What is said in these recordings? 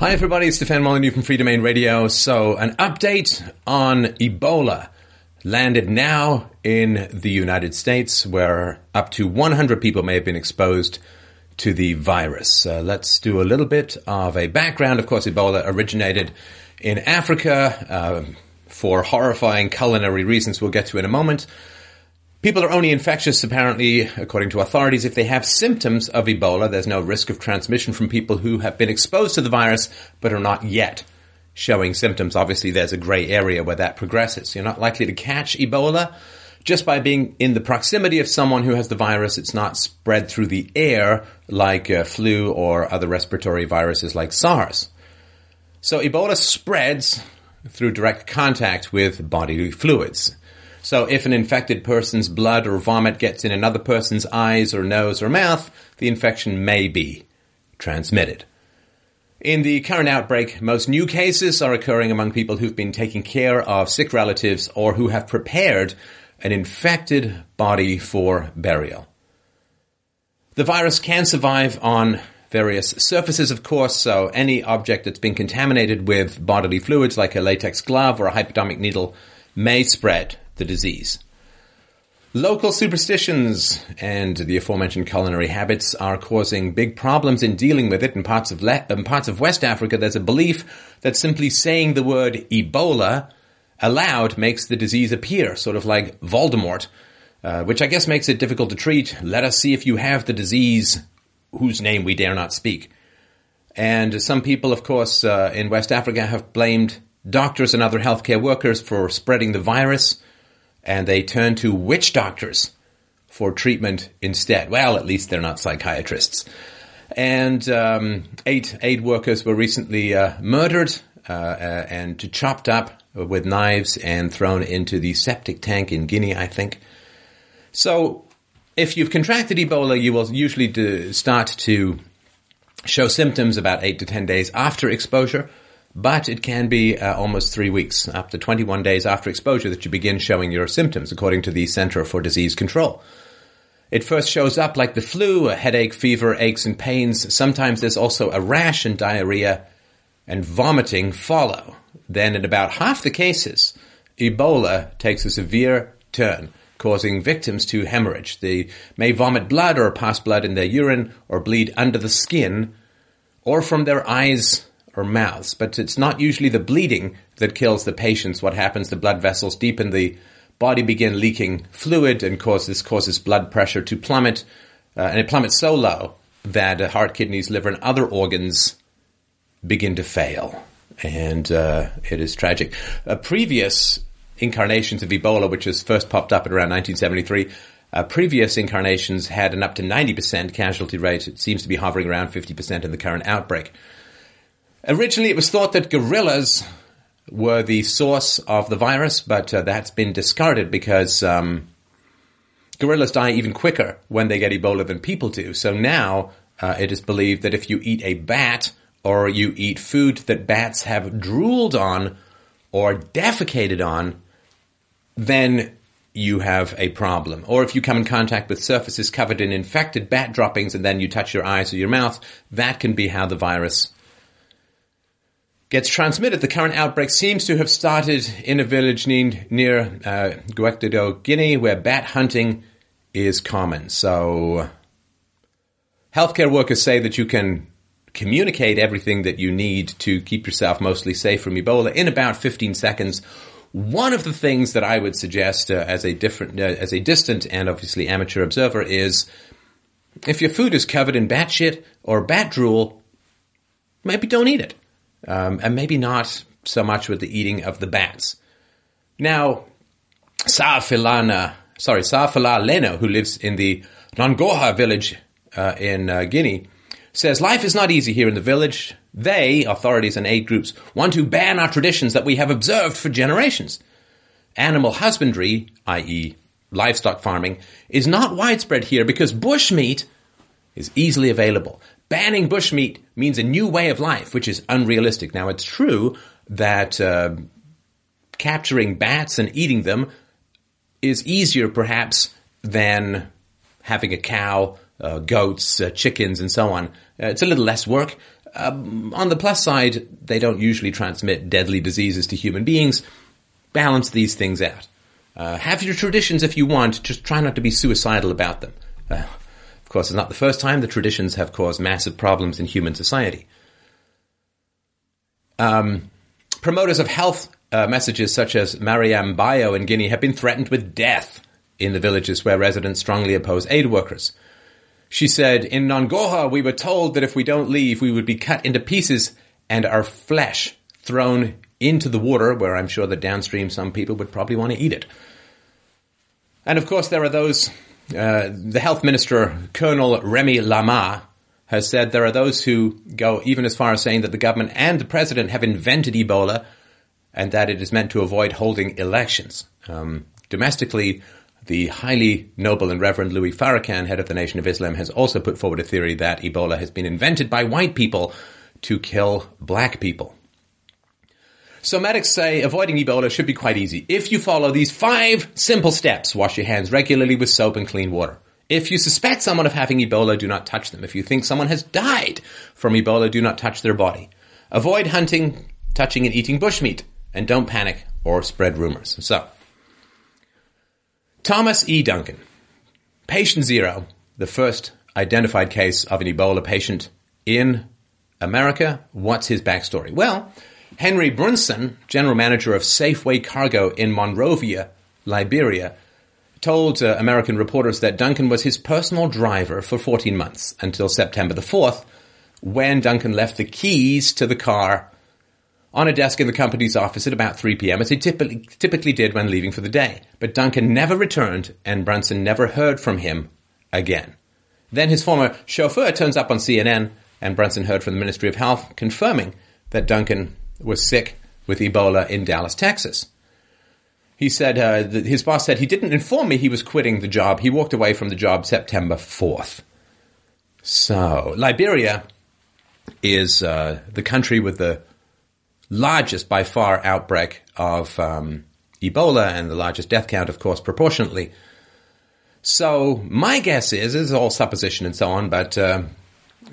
Hi, everybody. It's Stefan Molyneux from Freedomain Radio. So, an update on Ebola landed now in the United States, where up to 100 people may have been exposed to the virus. Uh, let's do a little bit of a background. Of course, Ebola originated in Africa uh, for horrifying culinary reasons we'll get to in a moment. People are only infectious, apparently, according to authorities, if they have symptoms of Ebola. There's no risk of transmission from people who have been exposed to the virus but are not yet showing symptoms. Obviously, there's a gray area where that progresses. You're not likely to catch Ebola just by being in the proximity of someone who has the virus. It's not spread through the air like uh, flu or other respiratory viruses like SARS. So Ebola spreads through direct contact with bodily fluids. So if an infected person's blood or vomit gets in another person's eyes or nose or mouth, the infection may be transmitted. In the current outbreak, most new cases are occurring among people who've been taking care of sick relatives or who have prepared an infected body for burial. The virus can survive on various surfaces, of course, so any object that's been contaminated with bodily fluids like a latex glove or a hypodermic needle may spread the disease. Local superstitions and the aforementioned culinary habits are causing big problems in dealing with it. In parts of Le- in parts of West Africa, there's a belief that simply saying the word Ebola aloud makes the disease appear, sort of like Voldemort, uh, which I guess makes it difficult to treat. Let us see if you have the disease whose name we dare not speak. And some people, of course, uh, in West Africa have blamed doctors and other healthcare workers for spreading the virus and they turn to witch doctors for treatment instead. Well, at least they're not psychiatrists. And um, eight aid workers were recently uh, murdered uh, uh, and chopped up with knives and thrown into the septic tank in Guinea, I think. So, if you've contracted Ebola, you will usually start to show symptoms about eight to ten days after exposure but it can be uh, almost three weeks, up to 21 days after exposure, that you begin showing your symptoms, according to the Center for Disease Control. It first shows up like the flu, a headache, fever, aches and pains. Sometimes there's also a rash and diarrhea and vomiting follow. Then in about half the cases, Ebola takes a severe turn, causing victims to hemorrhage. They may vomit blood or pass blood in their urine or bleed under the skin or from their eyes or mouths, but it's not usually the bleeding that kills the patients. What happens, the blood vessels deep in the body begin leaking fluid and cause, this causes blood pressure to plummet, uh, and it plummets so low that uh, heart, kidneys, liver, and other organs begin to fail. And uh, it is tragic. Previous incarnations of Ebola, which has first popped up at around 1973, uh, previous incarnations had an up to 90% casualty rate. It seems to be hovering around 50% in the current outbreak. Originally, it was thought that gorillas were the source of the virus, but uh, that's been discarded because um, gorillas die even quicker when they get Ebola than people do. So now uh, it is believed that if you eat a bat or you eat food that bats have drooled on or defecated on, then you have a problem. Or if you come in contact with surfaces covered in infected bat droppings and then you touch your eyes or your mouth, that can be how the virus gets transmitted. The current outbreak seems to have started in a village near uh, Guinea, where bat hunting is common. So, healthcare workers say that you can communicate everything that you need to keep yourself mostly safe from Ebola in about 15 seconds. One of the things that I would suggest uh, as a different, uh, as a distant and obviously amateur observer is if your food is covered in bat shit or bat drool, maybe don't eat it um, and maybe not so much with the eating of the bats. Now, Saafilana, sorry, Saafala Leno, who lives in the Nongoha village uh, in uh, Guinea, says life is not easy here in the village. They, authorities and aid groups, want to ban our traditions that we have observed for generations. Animal husbandry, i.e., livestock farming, is not widespread here because bushmeat is easily available. Banning bushmeat means a new way of life, which is unrealistic. Now, it's true that uh, capturing bats and eating them is easier, perhaps, than having a cow, uh, goats, uh, chickens, and so on. Uh, it's a little less work. um, on the plus side, they don't usually transmit deadly diseases to human beings. Balance these things out. Uh, have your traditions if you want, just try not to be suicidal about them. Of course, it's not the first time the traditions have caused massive problems in human society. Um, promoters of health uh, messages such as Mariam Bayo in Guinea have been threatened with death in the villages where residents strongly oppose aid workers. She said, In Nongoha, we were told that if we don't leave, we would be cut into pieces and our flesh thrown into the water, where I'm sure that downstream some people would probably want to eat it. And of course, there are those, uh, the health minister, Colonel Remy Lamah, has said there are those who go even as far as saying that the government and the president have invented Ebola and that it is meant to avoid holding elections. Um, domestically, the highly noble and reverend Louis Farrakhan, head of the Nation of Islam, has also put forward a theory that Ebola has been invented by white people to kill black people. So medics say avoiding Ebola should be quite easy. If you follow these five simple steps, wash your hands regularly with soap and clean water. If you suspect someone of having Ebola, do not touch them. If you think someone has died from Ebola, do not touch their body. Avoid hunting, touching, and eating bushmeat. And don't panic or spread rumors. So, Thomas E. Duncan, patient zero, the first identified case of an Ebola patient in America. What's his backstory? Well, Henry Brunson, general manager of Safeway Cargo in Monrovia, Liberia, told uh, American reporters that Duncan was his personal driver for 14 months until September the 4th, when Duncan left the keys to the car on a desk in the company's office at about 3 p.m., as he typically, typically did when leaving for the day. But Duncan never returned, and Brunson never heard from him again. Then his former chauffeur turns up on CNN, and Brunson heard from the Ministry of Health confirming that Duncan was sick with Ebola in Dallas, Texas. He said uh, his boss said he didn't inform me he was quitting the job. He walked away from the job September 4th. So, Liberia is uh, the country with the largest by far outbreak of um, Ebola and the largest death count, of course, proportionately. So, my guess is, is all supposition and so on, but uh,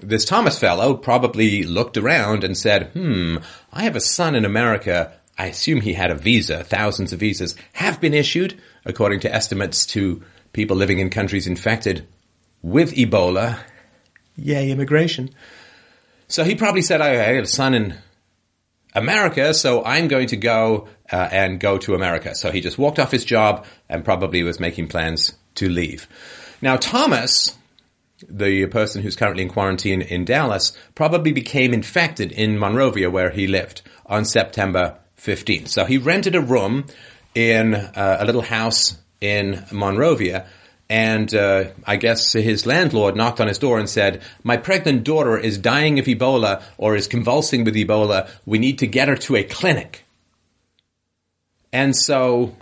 this Thomas fellow probably looked around and said, hmm, I have a son in America I assume he had a visa. Thousands of visas have been issued, according to estimates to people living in countries infected with Ebola. Yay, immigration. So he probably said, I have a son in America, so I'm going to go uh, and go to America. So he just walked off his job and probably was making plans to leave. Now, Thomas, the person who's currently in quarantine in Dallas, probably became infected in Monrovia where he lived on September 15. So he rented a room in uh, a little house in Monrovia. And uh, I guess his landlord knocked on his door and said, My pregnant daughter is dying of Ebola or is convulsing with Ebola. We need to get her to a clinic. And so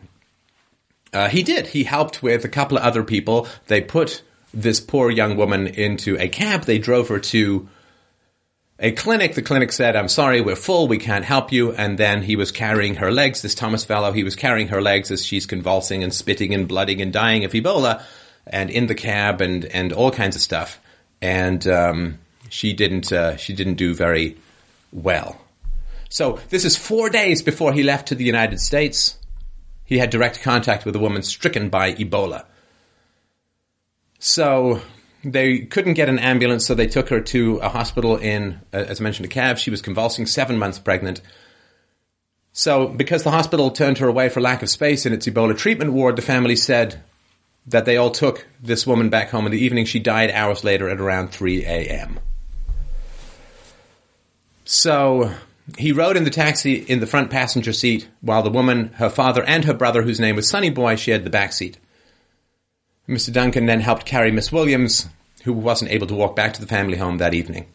uh, he did. He helped with a couple of other people. They put this poor young woman into a cab. They drove her to a clinic. The clinic said, I'm sorry, we're full, we can't help you. And then he was carrying her legs, this Thomas fellow, he was carrying her legs as she's convulsing and spitting and blooding and dying of Ebola and in the cab and, and all kinds of stuff. And, um, she didn't, uh, she didn't do very well. So this is four days before he left to the United States. He had direct contact with a woman stricken by Ebola. So they couldn't get an ambulance, so they took her to a hospital in, uh, as I mentioned, a cab. She was convulsing, seven months pregnant. So, because the hospital turned her away for lack of space in its Ebola treatment ward, the family said that they all took this woman back home in the evening. She died hours later at around 3 a.m. So, he rode in the taxi in the front passenger seat while the woman, her father, and her brother, whose name was Sonny Boy, shared the back seat. Mr. Duncan then helped carry Miss Williams, who wasn't able to walk back to the family home that evening.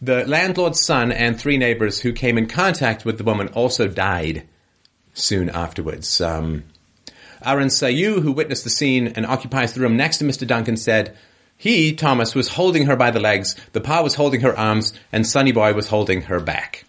The landlord's son and three neighbors who came in contact with the woman also died soon afterwards. Um, Aaron Sayu, who witnessed the scene and occupies the room next to Mr. Duncan, said he, Thomas, was holding her by the legs, the pa was holding her arms, and Sonny Boy was holding her back.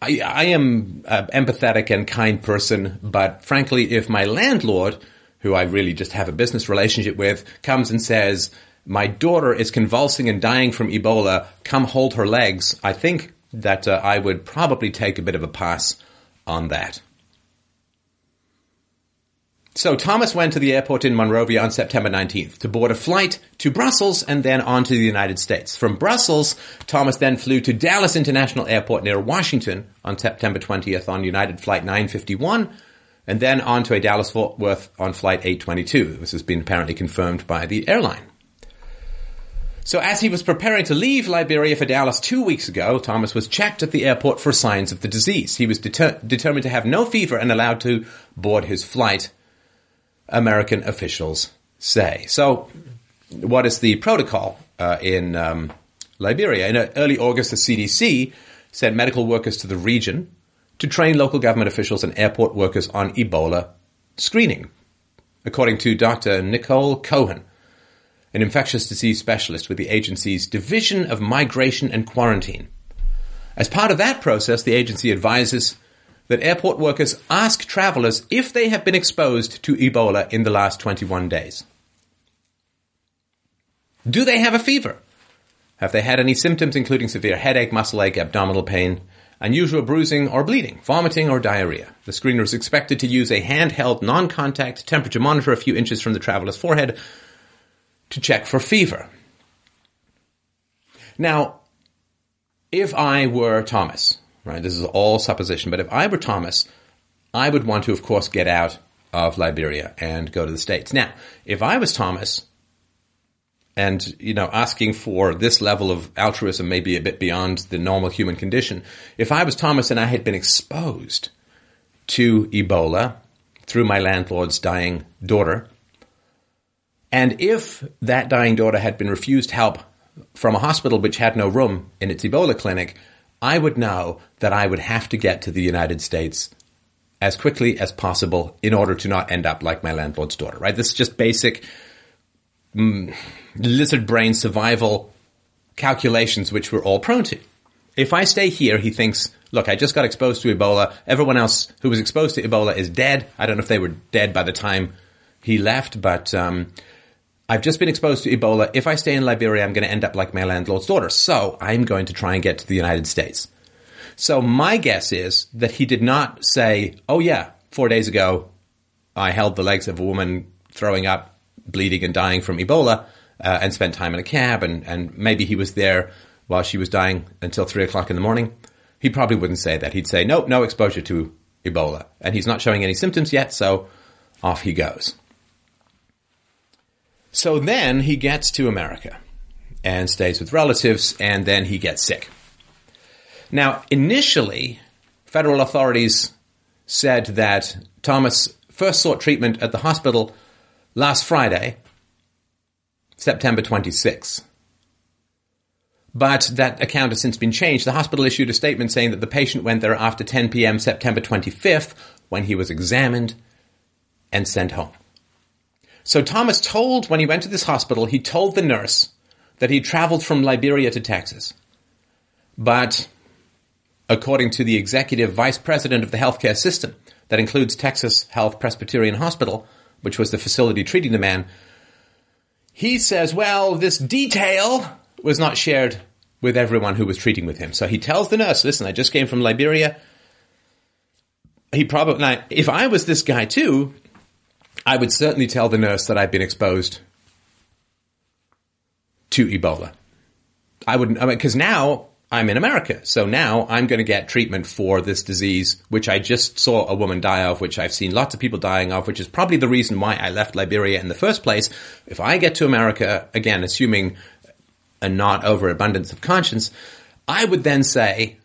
I, I am an empathetic and kind person, but frankly, if my landlord, who I really just have a business relationship with, comes and says, my daughter is convulsing and dying from Ebola. Come hold her legs. I think that uh, I would probably take a bit of a pass on that. So Thomas went to the airport in Monrovia on September 19th to board a flight to Brussels and then on to the United States. From Brussels, Thomas then flew to Dulles International Airport near Washington on September 20th on United Flight 951 and then on to a Dallas Fort Worth on Flight 822. This has been apparently confirmed by the airline. So as he was preparing to leave Liberia for Dallas two weeks ago, Thomas was checked at the airport for signs of the disease. He was deter- determined to have no fever and allowed to board his flight American officials say. So, what is the protocol uh, in um, Liberia? In uh, early August, the CDC sent medical workers to the region to train local government officials and airport workers on Ebola screening. According to Dr. Nicole Cohen, an infectious disease specialist with the agency's Division of Migration and Quarantine. As part of that process, the agency advises that airport workers ask travelers if they have been exposed to Ebola in the last 21 days. Do they have a fever? Have they had any symptoms including severe headache, muscle ache, abdominal pain, unusual bruising or bleeding, vomiting or diarrhea? The screener is expected to use a handheld non-contact temperature monitor a few inches from the traveler's forehead to check for fever. Now, if I were Thomas, right? This is all supposition. But if I were Thomas, I would want to, of course, get out of Liberia and go to the States. Now, if I was Thomas, and you know, asking for this level of altruism may be a bit beyond the normal human condition. If I was Thomas and I had been exposed to Ebola through my landlord's dying daughter, and if that dying daughter had been refused help from a hospital which had no room in its Ebola clinic, I would know that I would have to get to the United States as quickly as possible in order to not end up like my landlord's daughter, right? This is just basic mm, lizard brain survival calculations which we're all prone to. If I stay here, he thinks, look, I just got exposed to Ebola. Everyone else who was exposed to Ebola is dead. I don't know if they were dead by the time he left, but um, I've just been exposed to Ebola. If I stay in Liberia, I'm going to end up like my landlord's daughter. So I'm going to try and get to the United States. So my guess is that he did not say, oh yeah, four days ago, I held the legs of a woman throwing up, bleeding and dying from Ebola, uh, and spent time in a cab and, and maybe he was there while she was dying until three o'clock in the morning. He probably wouldn't say that. He'd say, nope, no exposure to Ebola. And he's not showing any symptoms yet, so off he goes. So then he gets to America and stays with relatives, and then he gets sick. Now, initially, federal authorities said that Thomas first sought treatment at the hospital last Friday, September 26. But that account has since been changed. The hospital issued a statement saying that the patient went there after 10 p.m. September 25th when he was examined and sent home. So Thomas told, when he went to this hospital, he told the nurse that he traveled from Liberia to Texas. But according to the executive vice president of the healthcare system, that includes Texas Health Presbyterian Hospital, which was the facility treating the man, he says, well, this detail was not shared with everyone who was treating with him. So he tells the nurse, listen, I just came from Liberia. He probably, now, if I was this guy too, I would certainly tell the nurse that I've been exposed to Ebola. I wouldn't, because I mean, now I'm in America. So now I'm going to get treatment for this disease, which I just saw a woman die of, which I've seen lots of people dying of, which is probably the reason why I left Liberia in the first place. If I get to America, again, assuming a not overabundance of conscience, I would then say,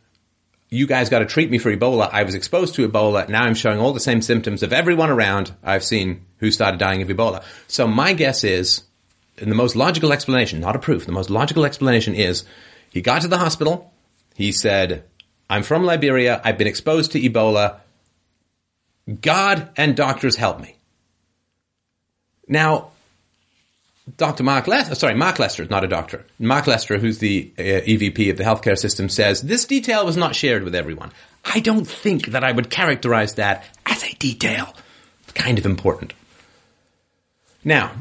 you guys got to treat me for Ebola. I was exposed to Ebola. Now I'm showing all the same symptoms of everyone around I've seen who started dying of Ebola. So my guess is, and the most logical explanation, not a proof, the most logical explanation is he got to the hospital. He said, I'm from Liberia. I've been exposed to Ebola. God and doctors help me. Now, Dr. Mark Lester, sorry, Mark Lester is not a doctor. Mark Lester, who's the uh, EVP of the healthcare system, says this detail was not shared with everyone. I don't think that I would characterize that as a detail. It's kind of important. Now,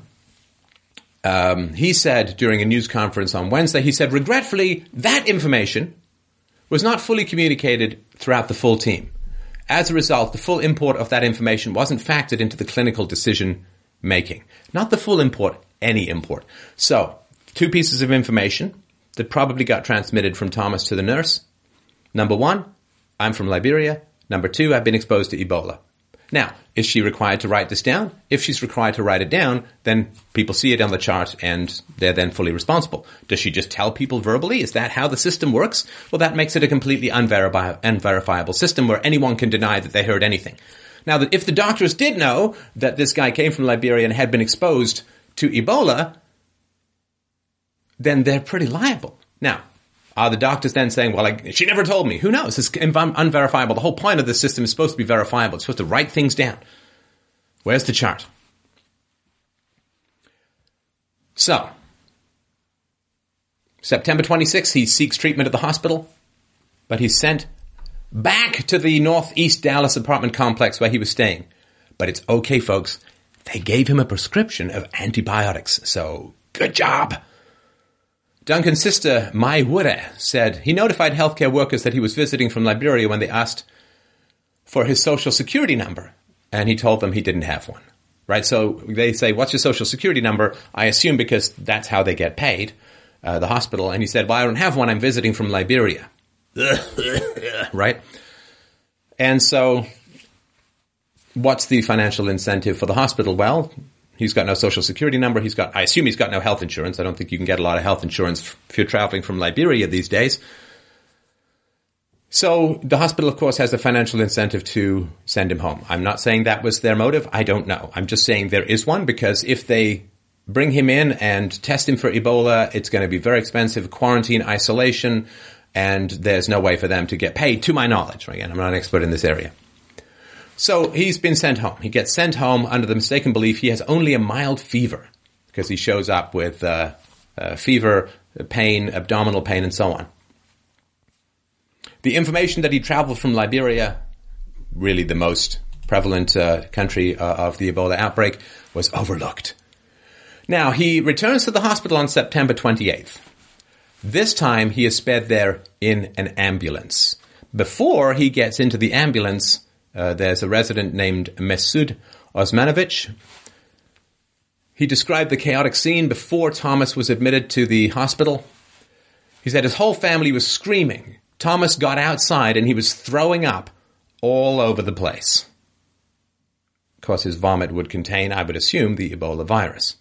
um, he said during a news conference on Wednesday, he said, regretfully, that information was not fully communicated throughout the full team. As a result, the full import of that information wasn't factored into the clinical decision making. Not the full import, any import. So, two pieces of information that probably got transmitted from Thomas to the nurse. Number one, I'm from Liberia. Number two, I've been exposed to Ebola. Now, is she required to write this down? If she's required to write it down, then people see it on the chart and they're then fully responsible. Does she just tell people verbally? Is that how the system works? Well, that makes it a completely unverifi- unverifiable system where anyone can deny that they heard anything. Now, that if the doctors did know that this guy came from Liberia and had been exposed to Ebola, then they're pretty liable. Now, are the doctors then saying, well, like, she never told me? Who knows? It's unverifiable. The whole point of the system is supposed to be verifiable. It's supposed to write things down. Where's the chart? So, September 26th, he seeks treatment at the hospital, but he's sent back to the northeast Dallas apartment complex where he was staying. But it's okay, folks. They gave him a prescription of antibiotics, so good job. Duncan's sister, Mai Wure, said he notified healthcare workers that he was visiting from Liberia when they asked for his social security number, and he told them he didn't have one. Right? So they say, What's your social security number? I assume because that's how they get paid, uh, the hospital. And he said, Well, I don't have one. I'm visiting from Liberia. right? And so, what's the financial incentive for the hospital? Well, He's got no social security number. He's got, I assume he's got no health insurance. I don't think you can get a lot of health insurance if you're traveling from Liberia these days. So the hospital, of course, has a financial incentive to send him home. I'm not saying that was their motive. I don't know. I'm just saying there is one because if they bring him in and test him for Ebola, it's going to be very expensive, quarantine, isolation, and there's no way for them to get paid, to my knowledge. Again, I'm not an expert in this area. So he's been sent home. He gets sent home under the mistaken belief he has only a mild fever because he shows up with uh, uh, fever, pain, abdominal pain, and so on. The information that he traveled from Liberia, really the most prevalent uh, country uh, of the Ebola outbreak, was overlooked. Now, he returns to the hospital on September 28th. This time he is sped there in an ambulance. Before he gets into the ambulance, uh, there's a resident named Mesud Osmanovic. He described the chaotic scene before Thomas was admitted to the hospital. He said his whole family was screaming. Thomas got outside and he was throwing up all over the place. Of course, his vomit would contain, I would assume, the Ebola virus.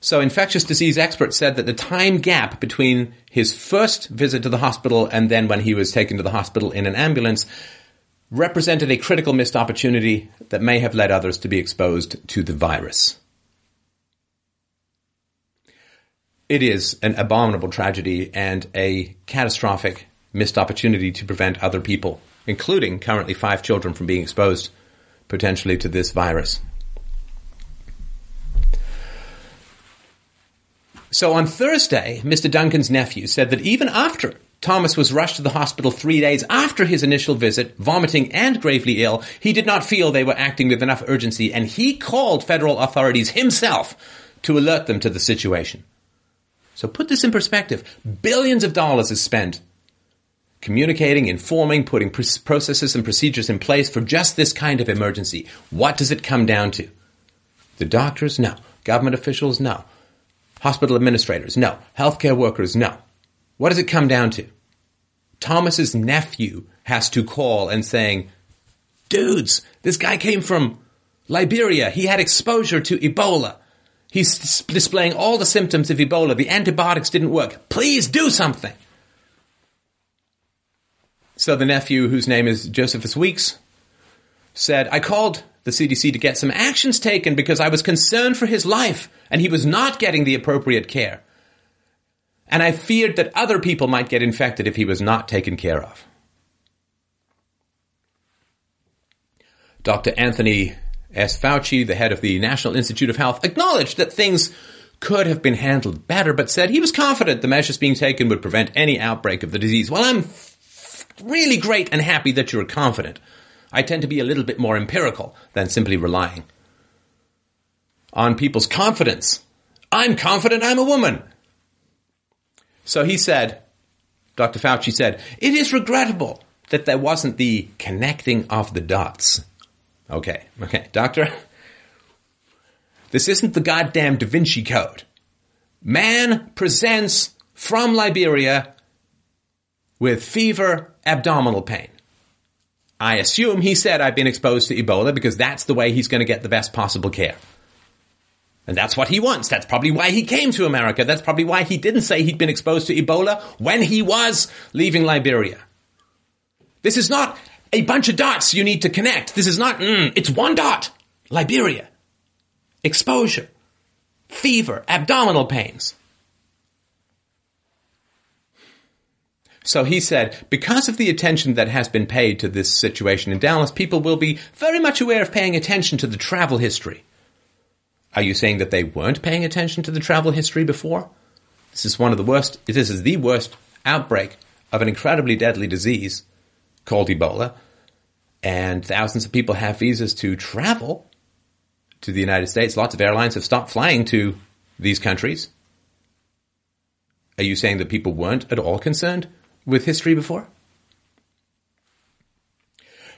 So infectious disease experts said that the time gap between his first visit to the hospital and then when he was taken to the hospital in an ambulance represented a critical missed opportunity that may have led others to be exposed to the virus. It is an abominable tragedy and a catastrophic missed opportunity to prevent other people, including currently five children, from being exposed potentially to this virus. So on Thursday, Mr. Duncan's nephew said that even after Thomas was rushed to the hospital three days after his initial visit, vomiting and gravely ill. He did not feel they were acting with enough urgency, and he called federal authorities himself to alert them to the situation. So put this in perspective. Billions of dollars is spent communicating, informing, putting processes and procedures in place for just this kind of emergency. What does it come down to? The doctors? No. Government officials? No. Hospital administrators? No. Healthcare workers? No. What does it come down to? Thomas's nephew has to call and saying, dudes, this guy came from Liberia. He had exposure to Ebola. He's displaying all the symptoms of Ebola. The antibiotics didn't work. Please do something. So the nephew, whose name is Josephus Weeks, said, I called the CDC to get some actions taken because I was concerned for his life and he was not getting the appropriate care and I feared that other people might get infected if he was not taken care of. Dr. Anthony S. Fauci, the head of the National Institute of Health, acknowledged that things could have been handled better, but said he was confident the measures being taken would prevent any outbreak of the disease. Well, I'm really great and happy that you're confident. I tend to be a little bit more empirical than simply relying on people's confidence I'm confident I'm a woman. So he said, Dr. Fauci said, it is regrettable that there wasn't the connecting of the dots. Okay, okay, doctor, this isn't the goddamn Da Vinci Code. Man presents from Liberia with fever, abdominal pain. I assume he said I've been exposed to Ebola because that's the way he's going to get the best possible care. And that's what he wants. That's probably why he came to America. That's probably why he didn't say he'd been exposed to Ebola when he was leaving Liberia. This is not a bunch of dots you need to connect. This is not, mm, it's one dot. Liberia. Exposure. Fever. Abdominal pains. So he said, because of the attention that has been paid to this situation in Dallas, people will be very much aware of paying attention to the travel history. Are you saying that they weren't paying attention to the travel history before? This is one of the worst, this is the worst outbreak of an incredibly deadly disease called Ebola. And thousands of people have visas to travel to the United States. Lots of airlines have stopped flying to these countries. Are you saying that people weren't at all concerned with history before?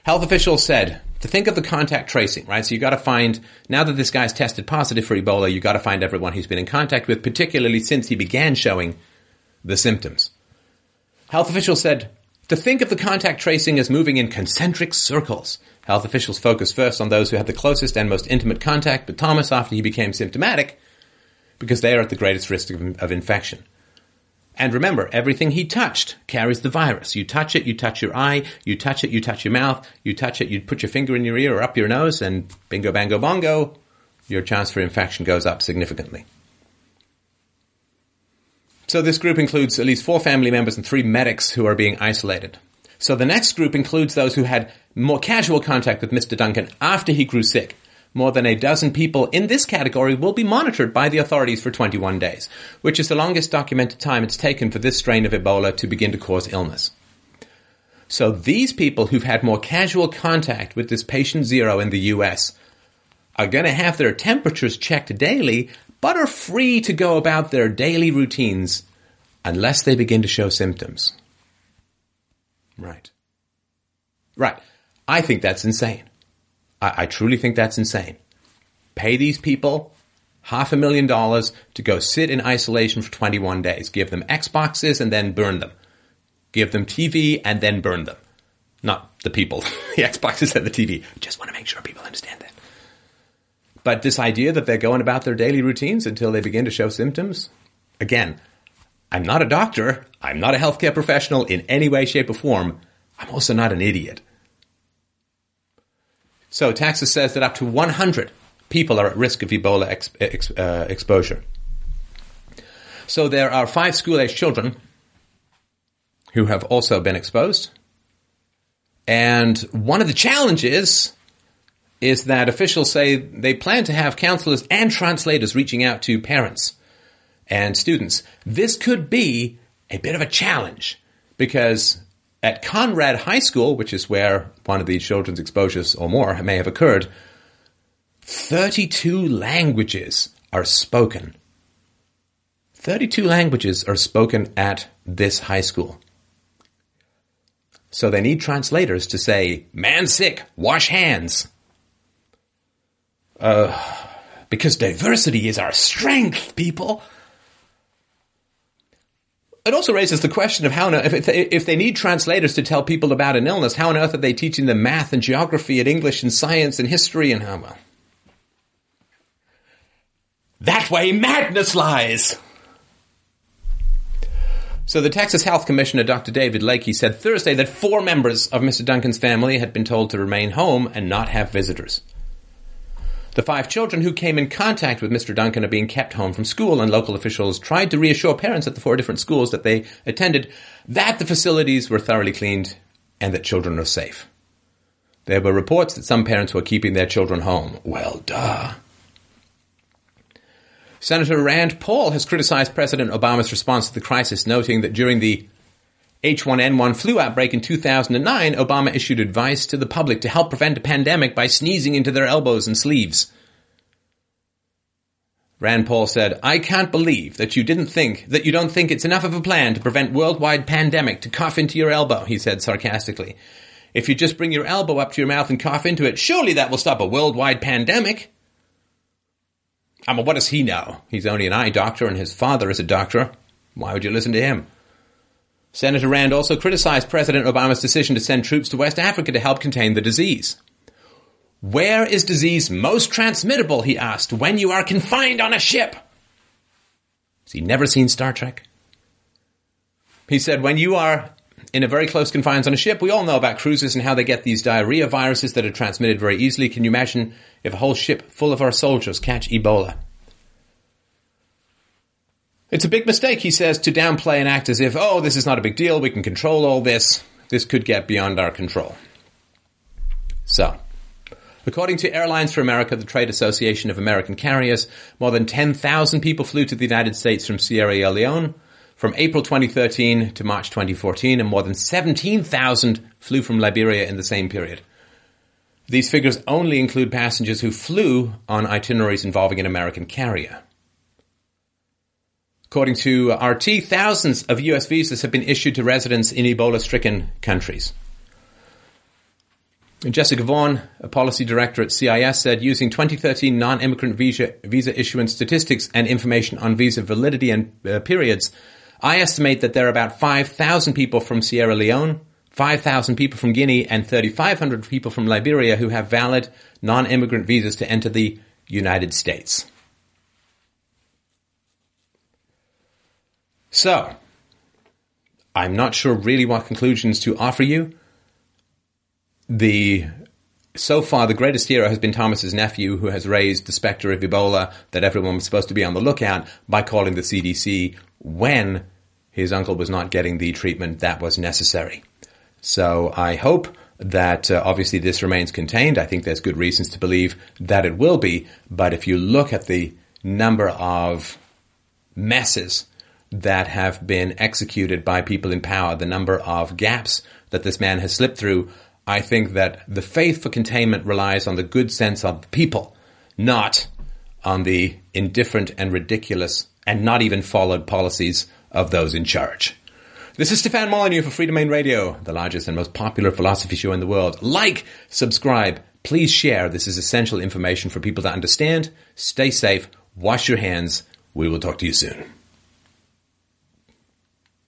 Health officials said to think of the contact tracing, right? So you got to find, now that this guy's tested positive for Ebola, you got to find everyone he's been in contact with, particularly since he began showing the symptoms. Health officials said to think of the contact tracing as moving in concentric circles. Health officials focused first on those who had the closest and most intimate contact with Thomas after he became symptomatic, because they are at the greatest risk of, of infection. And remember, everything he touched carries the virus. You touch it, you touch your eye, you touch it, you touch your mouth, you touch it, you put your finger in your ear or up your nose, and bingo, bango, bongo, your chance for infection goes up significantly. So this group includes at least four family members and three medics who are being isolated. So the next group includes those who had more casual contact with Mr. Duncan after he grew sick. More than a dozen people in this category will be monitored by the authorities for 21 days, which is the longest documented time it's taken for this strain of Ebola to begin to cause illness. So these people who've had more casual contact with this patient zero in the US are going to have their temperatures checked daily, but are free to go about their daily routines unless they begin to show symptoms. Right. Right. I think that's insane. I, I truly think that's insane. Pay these people half a million dollars to go sit in isolation for 21 days. Give them Xboxes and then burn them. Give them TV and then burn them. Not the people, the Xboxes and the TV. Just want to make sure people understand that. But this idea that they're going about their daily routines until they begin to show symptoms, again, I'm not a doctor. I'm not a healthcare professional in any way, shape, or form. I'm also not an idiot. So Texas says that up to 100 people are at risk of Ebola ex- ex- uh, exposure. So there are five school-age children who have also been exposed. And one of the challenges is that officials say they plan to have counselors and translators reaching out to parents and students. This could be a bit of a challenge because at Conrad High School, which is where one of these children's exposures or more may have occurred, 32 languages are spoken. 32 languages are spoken at this high school. So they need translators to say, man sick, wash hands. Uh, because diversity is our strength, people it also raises the question of how if, if they need translators to tell people about an illness, how on earth are they teaching them math and geography and English and science and history and how well? That way madness lies. So the Texas Health Commissioner, Dr. David Lakey, said Thursday that four members of Mr. Duncan's family had been told to remain home and not have visitors. The five children who came in contact with Mr. Duncan are being kept home from school, and local officials tried to reassure parents at the four different schools that they attended that the facilities were thoroughly cleaned and that children are safe. There were reports that some parents were keeping their children home. Well, duh. Senator Rand Paul has criticized President Obama's response to the crisis, noting that during the H1N1 flu outbreak in 2009, Obama issued advice to the public to help prevent a pandemic by sneezing into their elbows and sleeves. Rand Paul said, I can't believe that you didn't think, that you don't think it's enough of a plan to prevent worldwide pandemic to cough into your elbow, he said sarcastically. If you just bring your elbow up to your mouth and cough into it, surely that will stop a worldwide pandemic. I mean, what does he know? He's only an eye doctor and his father is a doctor. Why would you listen to him? Senator Rand also criticized President Obama's decision to send troops to West Africa to help contain the disease. Where is disease most transmittable, he asked, when you are confined on a ship? Has he never seen Star Trek? He said, when you are in a very close confines on a ship, we all know about cruises and how they get these diarrhea viruses that are transmitted very easily. Can you imagine if a whole ship full of our soldiers catch Ebola? It's a big mistake, he says, to downplay and act as if, oh, this is not a big deal, we can control all this. This could get beyond our control. So, According to Airlines for America, the trade association of American carriers, more than 10,000 people flew to the United States from Sierra Leone from April 2013 to March 2014, and more than 17,000 flew from Liberia in the same period. These figures only include passengers who flew on itineraries involving an American carrier. According to RT, thousands of US visas have been issued to residents in Ebola stricken countries. Jessica Vaughan, a policy director at CIS, said using 2013 non-immigrant visa, visa issuance statistics and information on visa validity and uh, periods, I estimate that there are about 5,000 people from Sierra Leone, 5,000 people from Guinea, and 3,500 people from Liberia who have valid non-immigrant visas to enter the United States. So, I'm not sure really what conclusions to offer you the so far the greatest hero has been Thomas's nephew, who has raised the specter of Ebola that everyone was supposed to be on the lookout by calling the CDC when his uncle was not getting the treatment that was necessary. So I hope that uh, obviously this remains contained. I think there's good reasons to believe that it will be. But if you look at the number of messes that have been executed by people in power, the number of gaps that this man has slipped through, I think that the faith for containment relies on the good sense of the people, not on the indifferent and ridiculous and not even followed policies of those in charge. This is Stefan Molyneux for Freedomain Radio, the largest and most popular philosophy show in the world. Like, subscribe, please share. This is essential information for people to understand. Stay safe, wash your hands. We will talk to you soon.